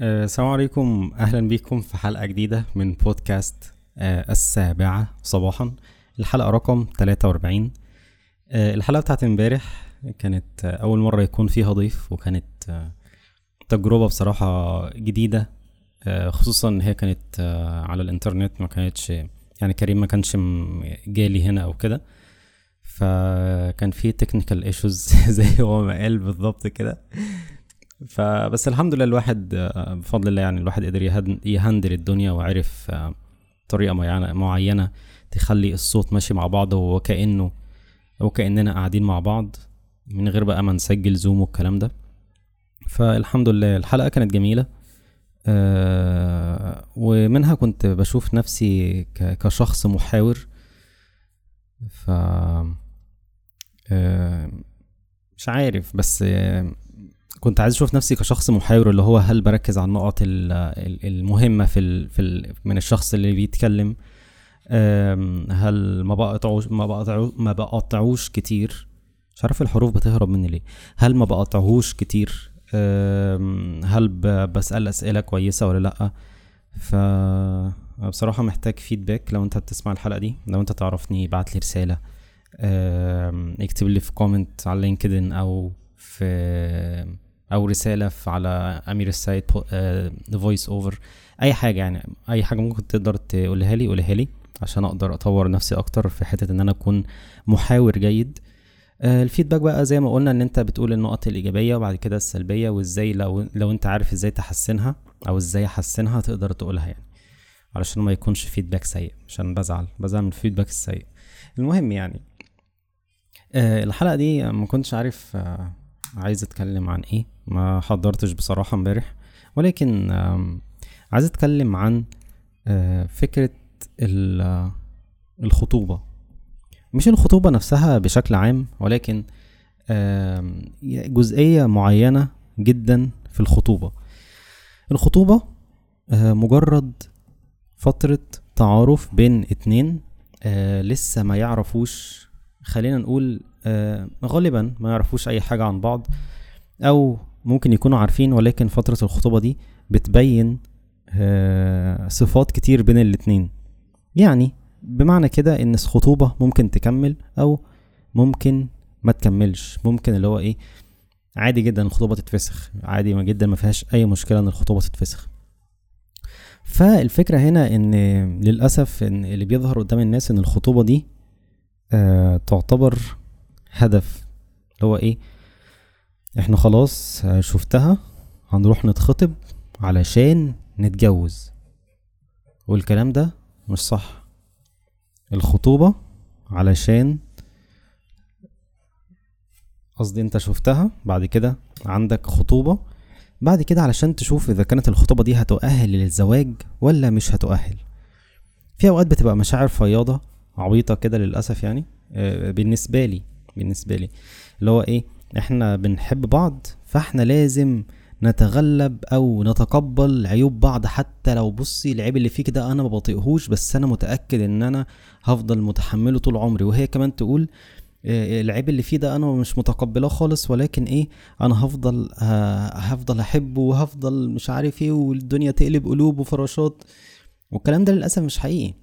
آه، السلام عليكم. أهلا بيكم في حلقة جديدة من بودكاست آه، السابعة صباحا. الحلقة رقم 43 آه، الحلقة بتاعت امبارح كانت آه، أول مرة يكون فيها ضيف وكانت آه، تجربة بصراحة جديدة خصوصا إن هي كانت على الإنترنت ما كانتش يعني كريم ما كانش جالي هنا أو كده. فكان في technical issues زي هو ما قال بالظبط كده. فبس الحمد لله الواحد آه، بفضل الله يعني الواحد قدر يهندل الدنيا وعرف آه، طريقة معينة معينة تخلي الصوت ماشي مع بعض وكأنه وكأننا قاعدين مع بعض من غير بقى ما نسجل زوم والكلام ده. فالحمد لله الحلقة كانت جميلة آه ومنها كنت بشوف نفسي كشخص محاور. ف مش عارف بس كنت عايز أشوف نفسي كشخص محاور اللي هو هل بركز على النقط ال- ال- المهمة في ال في ال من الشخص اللي بيتكلم؟ هل ما بقطعوش ما بقطعوش ما بقطعوش كتير؟ مش عارف الحروف بتهرب مني ليه. هل ما بقطعهوش كتير؟ هل ب- بسأل أسئلة كويسة ولا لأ؟ ف بصراحة محتاج فيدباك لو أنت بتسمع الحلقة دي لو أنت تعرفني ابعت لي رسالة. أم، اكتب لي في comment على لينكدين أو في أو رسالة على أمير السيد voice over أي حاجة يعني أي حاجة ممكن تقدر تقولها لي قولها لي عشان أقدر أطور نفسي أكتر في حتة إن أنا أكون محاور جيد. آه، ال feedback بقى زي ما قلنا إن أنت بتقول النقط الإيجابية وبعد كده السلبية وإزاي لو لو أنت عارف إزاي تحسنها أو إزاي أحسنها تقدر تقولها يعني علشان ما يكونش فيدباك سيء عشان بزعل بزعل من الفيدباك السيء. المهم يعني آه، الحلقة دي ما كنتش عارف آه، عايز أتكلم عن إيه؟ ما حضرتش بصراحة امبارح. ولكن عايز أتكلم عن آه، فكرة آه، الخطوبة. مش الخطوبة نفسها بشكل عام ولكن جزئية معينة جدا في الخطوبة. الخطوبة آه، مجرد فترة تعارف بين اتنين لسه ما يعرفوش خلينا نقول غالبا ما يعرفوش أي حاجة عن بعض أو ممكن يكونوا عارفين ولكن فترة الخطوبة دي بتبين آه، صفات كتير بين الاتنين. يعني بمعنى كده إن الخطوبة ممكن تكمل أو ممكن ما تكملش. ممكن اللي هو إيه عادي جدا الخطوبة تتفسخ. عادي ما جدا ما فيهاش أي مشكلة إن الخطوبة تتفسخ. فالفكرة هنا إن للأسف إن اللي بيظهر قدام الناس إن الخطوبة دي آه تعتبر هدف. اللي هو إيه؟ إحنا خلاص شفتها هنروح نتخطب علشان نتجوز. والكلام ده مش صح. الخطوبة علشان قصدي أنت شفتها بعد كده عندك خطوبة بعد كده علشان تشوف إذا كانت الخطوبة دي هتؤهل للزواج ولا مش هتؤهل. في أوقات بتبقى مشاعر فياضة عبيطة كده للأسف يعني آه، بالنسبة لي. بالنسبة لي. اللي هو إيه؟ إحنا بنحب بعض فإحنا لازم نتغلب أو نتقبل عيوب بعض. حتى لو بصي العيب اللي فيك ده أنا ما بطيقهوش بس أنا متأكد إن أنا هفضل متحمله طول عمري. وهي كمان تقول آه، العيب اللي فيه ده أنا مش متقبلاه خالص ولكن إيه؟ أنا هفضل آه، هفضل أحبه وهفضل مش عارف إيه والدنيا تقلب قلوب وفراشات. والكلام ده للأسف مش حقيقي.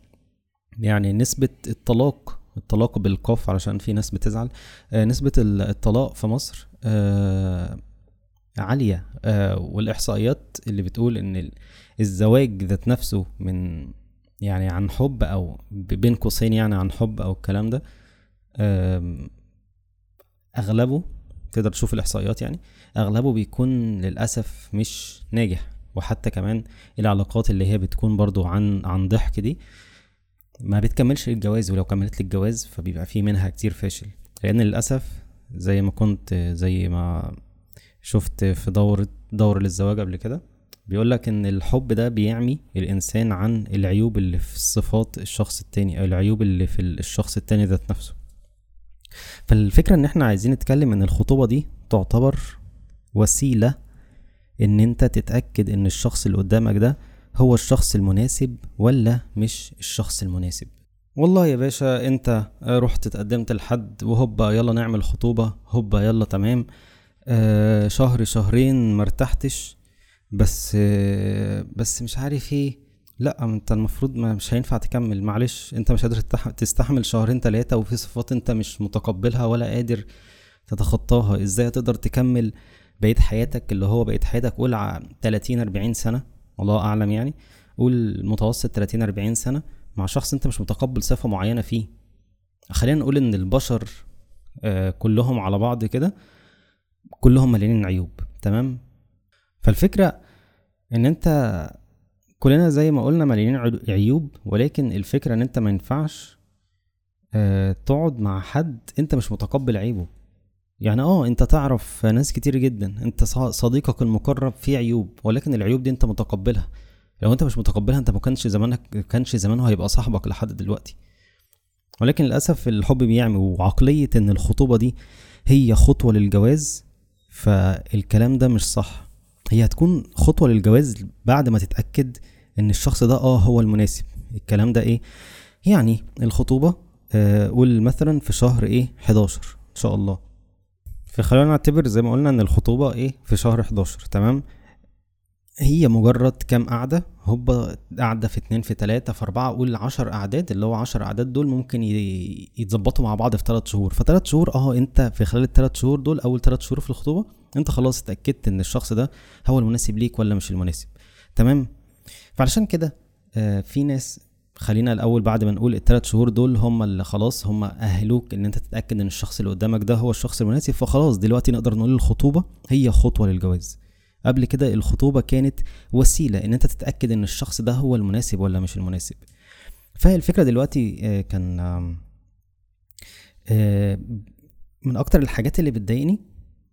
يعني نسبة الطلاق الطلاق بالقاف علشان في ناس بتزعل. آه، نسبة ال- الطلاق في مصر آه، عالية. آه، والإحصائيات اللي بتقول إن ال- الزواج ذات نفسه من يعني عن حب أو بين قوسين يعني عن حب أو الكلام ده أغلبه تقدر تشوف الإحصائيات يعني أغلبه بيكون للأسف مش ناجح. وحتى كمان العلاقات اللي هي بتكون برضو عن عن ضحك دي ما بتكملش الجواز ولو كملت الجواز فبيبقى في منها كتير فاشل. لأن للأسف زي ما كنت زي ما شفت في دورة دور للزواج قبل كده بيقول لك إن الحب ده بيعمي الإنسان عن العيوب اللي في صفات الشخص التاني أو العيوب اللي في الشخص التاني ذات نفسه. فالفكرة إن إحنا عايزين نتكلم إن الخطوبة دي تعتبر وسيلة إن أنت تتأكد إن الشخص اللي قدامك ده هو الشخص المناسب ولا مش الشخص المناسب؟ والله يا باشا انت رحت اتقدمت لحد وهوبا يلا نعمل خطوبة هوبا يلا تمام. آه شهر شهرين مرتحتش بس بس مش عارف إيه. لا انت المفروض ما مش هينفع تكمل. معلش انت مش قادر تستحمل شهرين تلاتة وفي صفات انت مش متقبلها ولا قادر تتخطاها. إزاي تقدر تكمل بقية حياتك اللي هو بقية حياتك؟ قول 30 40 سنة. الله أعلم يعني. قول متوسط 30 40 سنة مع شخص أنت مش متقبل صفة معينة فيه. خلينا نقول إن البشر آه، كلهم على بعض كده كلهم مليانين عيوب. تمام؟ فالفكرة إن أنت كلنا زي ما قلنا مليانين عيوب ولكن الفكرة إن أنت ما ينفعش آه، تقعد مع حد أنت مش متقبل عيبه. يعني آه أنت تعرف ناس كتير جدا. أنت صديقك المقرب فيه عيوب ولكن العيوب دي أنت متقبلها. لو أنت مش متقبلها أنت ما كانش زمانك كانش زمانه هيبقى صاحبك لحد دلوقتي. ولكن للأسف الحب بيعمي وعقلية إن الخطوبة دي هي خطوة للجواز فالكلام ده مش صح. هي هتكون خطوة للجواز بعد ما تتأكد إن الشخص ده آه هو المناسب. الكلام ده إيه؟ يعني الخطوبة آه قول مثلا في شهر إيه؟ 11 إن شاء الله. فخلينا نعتبر زي ما قلنا إن الخطوبة إيه؟ في شهر 11 تمام؟ هي مجرد كام قعدة؟ هوبا قعدة في اتنين في تلاتة في أربعة قول عشر أعداد اللي هو عشر أعداد دول ممكن يتظبطوا مع بعض في تلات شهور. فتلات شهور آه أنت في خلال التلات شهور دول أول تلات شهور في الخطوبة أنت خلاص اتأكدت إن الشخص ده هو المناسب ليك ولا مش المناسب تمام؟ فعلشان كده آه في ناس خلينا الأول بعد ما نقول الثلاث شهور دول هم اللي خلاص هم أهلوك إن أنت تتأكد إن الشخص اللي قدامك ده هو الشخص المناسب فخلاص دلوقتي نقدر نقول الخطوبة هي خطوة للجواز. قبل كده الخطوبة كانت وسيلة إن أنت تتأكد إن الشخص ده هو المناسب ولا مش المناسب. فالفكرة دلوقتي آه، كان آه، من أكتر الحاجات اللي بتضايقني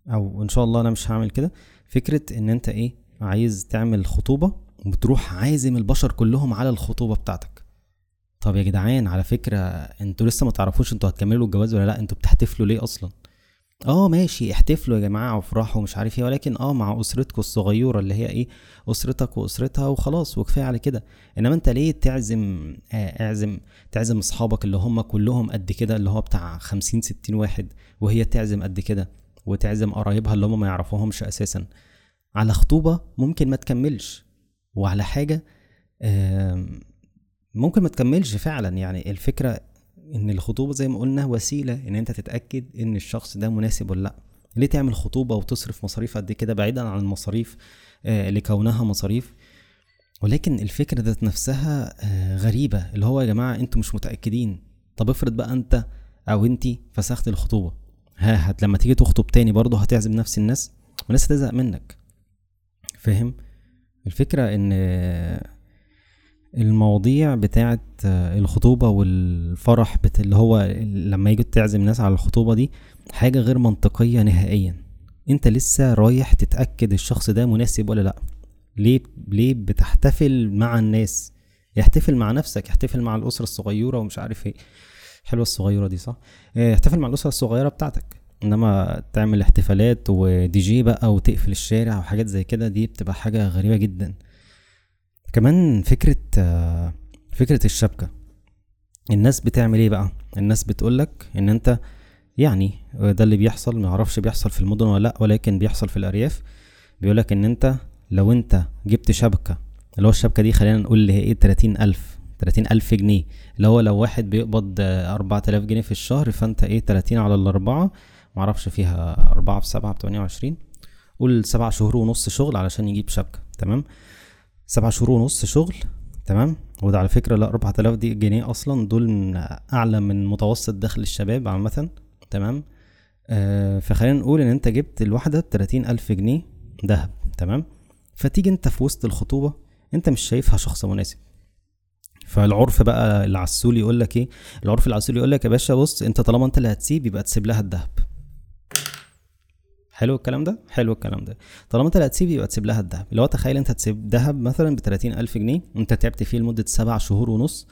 أو إن شاء الله أنا مش هعمل كده فكرة إن أنت إيه عايز تعمل خطوبة وبتروح عازم البشر كلهم على الخطوبة بتاعتك. طب يا جدعان على فكرة أنتوا لسه ما تعرفوش أنتوا هتكملوا الجواز ولا لأ؟ أنتوا بتحتفلوا ليه أصلا؟ آه ماشي احتفلوا يا جماعة وافرحوا ومش عارف إيه ولكن آه مع أسرتكم الصغيرة اللي هي إيه أسرتك وأسرتها وخلاص وكفاية على كده. إنما أنت ليه تعزم آه اعزم تعزم أصحابك اللي هم كلهم قد كده اللي هو بتاع خمسين ستين واحد وهي تعزم قد كده وتعزم قرايبها اللي هم ما يعرفوهمش أساسا؟ على خطوبة ممكن ما تكملش. وعلى حاجة آه ممكن ما تكملش فعلا. يعني الفكرة إن الخطوبة زي ما قلنا وسيلة إن أنت تتأكد إن الشخص ده مناسب ولا لأ. ليه تعمل خطوبة وتصرف مصاريف قد كده بعيدا عن المصاريف آه لكونها مصاريف؟ ولكن الفكرة ذات نفسها آه غريبة. اللي هو يا جماعة أنتوا مش متأكدين. طب افرض بقى أنت أو أنتي فسخت الخطوبة. ها هت لما تيجي تخطب تاني برضه هتعزم نفس الناس والناس هتزهق منك. فاهم؟ الفكرة إن المواضيع بتاعه الخطوبة والفرح بت اللي هو لما يجي تعزم ناس على الخطوبة دي حاجة غير منطقية نهائيا. انت لسه رايح تتأكد الشخص ده مناسب ولا لأ؟ ليه ليه بتحتفل مع الناس؟ يحتفل مع نفسك يحتفل مع الأسرة الصغيرة ومش عارف إيه. حلوة الصغيرة دي صح؟ احتفل مع الأسرة الصغيرة بتاعتك. انما تعمل احتفالات ودي جي بقى وتقفل الشارع وحاجات زي كده دي بتبقى حاجة غريبة جدا. كمان فكرة فكرة الشبكة. الناس بتعمل إيه بقى؟ الناس بتقولك إن أنت يعني ده اللي بيحصل معرفش بيحصل في المدن ولا لأ ولكن بيحصل في الأرياف. بيقولك إن أنت لو أنت جبت شبكة اللي هو الشبكة دي خلينا نقول اللي هي إيه؟ تلاتين ألف تلاتين ألف جنيه. اللي هو لو واحد بيقبض أربعة آلاف جنيه في الشهر فأنت إيه؟ تلاتين على الأربعة. معرفش فيها أربعة في سبعة بتمانية وعشرين. قول سبع شهور ونص شغل علشان يجيب شبكة تمام؟ سبع شهور ونص شغل تمام؟ وده على فكرة لا أربعة آلاف دي جنيه أصلا دول من أعلى من متوسط دخل الشباب عامة تمام؟ آه فخلينا نقول إن أنت جبت الواحدة بتلاتين ألف جنيه دهب تمام؟ فتيجي أنت في وسط الخطوبة أنت مش شايفها شخص مناسب. فالعرف بقى العسول يقول لك إيه؟ العرف العسول يقول لك يا باشا بص أنت طالما أنت اللي هتسيب يبقى تسيب لها الذهب. حلو الكلام ده؟ حلو الكلام ده. طالما انت هتسيب يبقى تسيب لها الذهب. لو تخيل انت هتسيب ذهب مثلا ب ألف جنيه انت تعبت فيه لمدة سبع شهور ونص.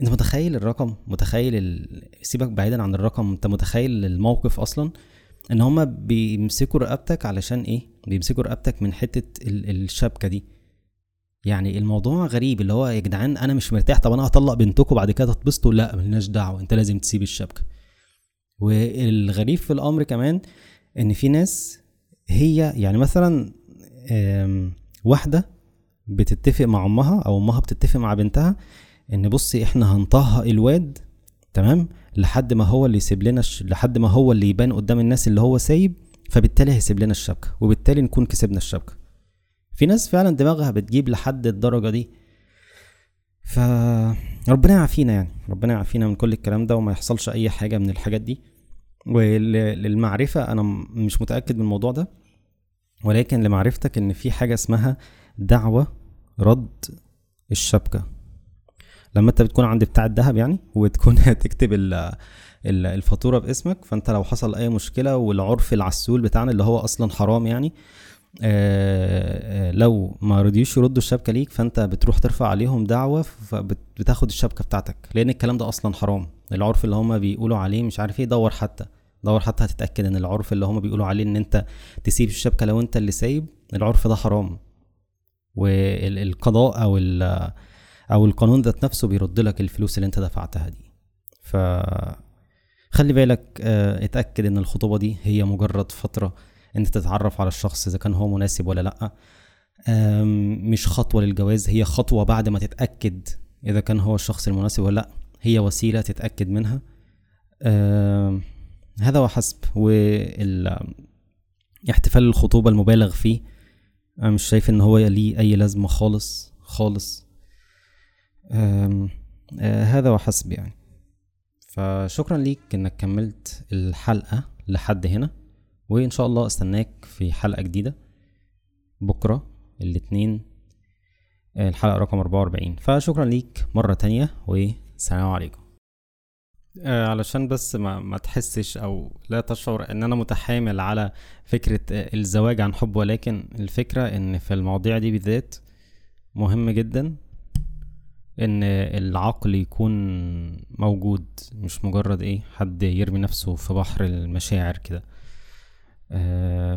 انت متخيل الرقم؟ متخيل ال... سيبك بعيدا عن الرقم انت متخيل الموقف أصلا؟ إن هما بيمسكوا رقبتك علشان إيه؟ بيمسكوا رقبتك من حتة ال... الشبكة دي. يعني الموضوع غريب اللي هو يا جدعان أنا مش مرتاح طب أنا هطلق بنتكم بعد كده تتبسطوا؟ لا ملناش دعوة انت لازم تسيب الشبكة. والغريب في الأمر كمان إن في ناس هي يعني مثلا واحدة بتتفق مع أمها أو أمها بتتفق مع بنتها إن بصي إحنا هنطهق الواد تمام؟ لحد ما هو اللي يسيب لنا ش... لحد ما هو اللي يبان قدام الناس اللي هو سايب فبالتالي هيسيب لنا الشبكة وبالتالي نكون كسبنا الشبكة. في ناس فعلا دماغها بتجيب لحد الدرجة دي. ف ربنا يعافينا يعني ربنا يعافينا من كل الكلام ده وما يحصلش أي حاجة من الحاجات دي. وللمعرفه أنا مش متأكد من الموضوع ده ولكن لمعرفتك إن في حاجة اسمها دعوة رد الشبكة. لما أنت بتكون عند بتاع الذهب يعني وتكون تكتب الفاتورة باسمك فأنت لو حصل أي مشكلة والعرف العسول بتاعنا اللي هو أصلا حرام يعني آه، لو ما رضيوش يردوا الشبكة ليك فأنت بتروح ترفع عليهم دعوة فبتاخد الشبكة بتاعتك. لأن الكلام ده أصلا حرام. العرف اللي هما بيقولوا عليه مش عارف إيه دور حتى. دور حتى هتتأكد إن العرف اللي هما بيقولوا عليه إن أنت تسيب الشبكة لو أنت اللي سايب العرف ده حرام. والقضاء أو أو القانون ذات نفسه بيرد لك الفلوس اللي أنت دفعتها دي. ف خلي بالك آه اتأكد إن الخطوبة دي هي مجرد فترة أنت تتعرف على الشخص إذا كان هو مناسب ولا لأ. مش خطوة للجواز هي خطوة بعد ما تتأكد إذا كان هو الشخص المناسب ولا لأ. هي وسيلة تتأكد منها. هذا وحسب وال احتفال الخطوبة المبالغ فيه. أنا مش شايف إن هو ليه أي لازمة خالص خالص. آه هذا وحسب يعني. فشكرا ليك إنك كملت الحلقة لحد هنا وإن شاء الله أستناك في حلقة جديدة. بكرة الاثنين الحلقة رقم 44 فشكرا ليك مرة تانية والسلام عليكم. آه علشان بس ما, ما تحسش أو لا تشعر إن أنا متحامل على فكرة الزواج عن حب ولكن الفكرة إن في المواضيع دي بالذات مهم جدا إن العقل يكون موجود مش مجرد إيه حد يرمي نفسه في بحر المشاعر كده. آه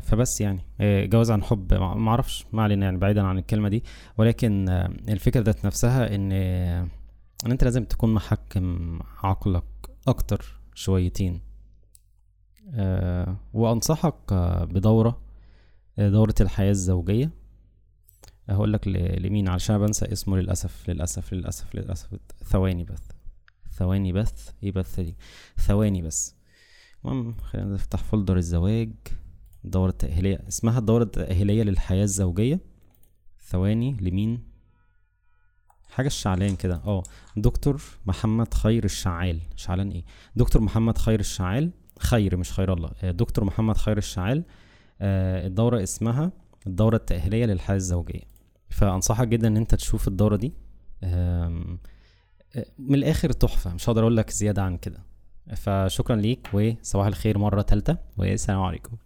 فبس يعني آه جواز عن حب. معرفش ما علينا يعني بعيدا عن الكلمة دي. ولكن آه الفكرة ذات نفسها إن إن أنت لازم تكون محكم عقلك أكتر شويتين. وأنصحك بدورة دورة الحياة الزوجية. هقول لك لمين؟ علشان بنسى اسمه للأسف للأسف للأسف للأسف. ثواني بث ثواني بث إيه بث دي؟ ثواني بس. المهم خلينا نفتح فولدر الزواج. الدورة التأهيلية. اسمها الدورة التأهيلية للحياة الزوجية. ثواني لمين؟ حاجة الشعلان كده. آه دكتور محمد خير الشعال. شعلان إيه؟ دكتور محمد خير الشعال. خير مش خير الله. دكتور محمد خير الشعال. آه الدورة اسمها الدورة التأهيلية للحياة الزوجية. فأنصحك جدا إن أنت تشوف الدورة دي. من الآخر تحفة. مش هقدر أقول لك زيادة عن كده. فشكرا ليك وصباح الخير مرة تالتة والسلام عليكم.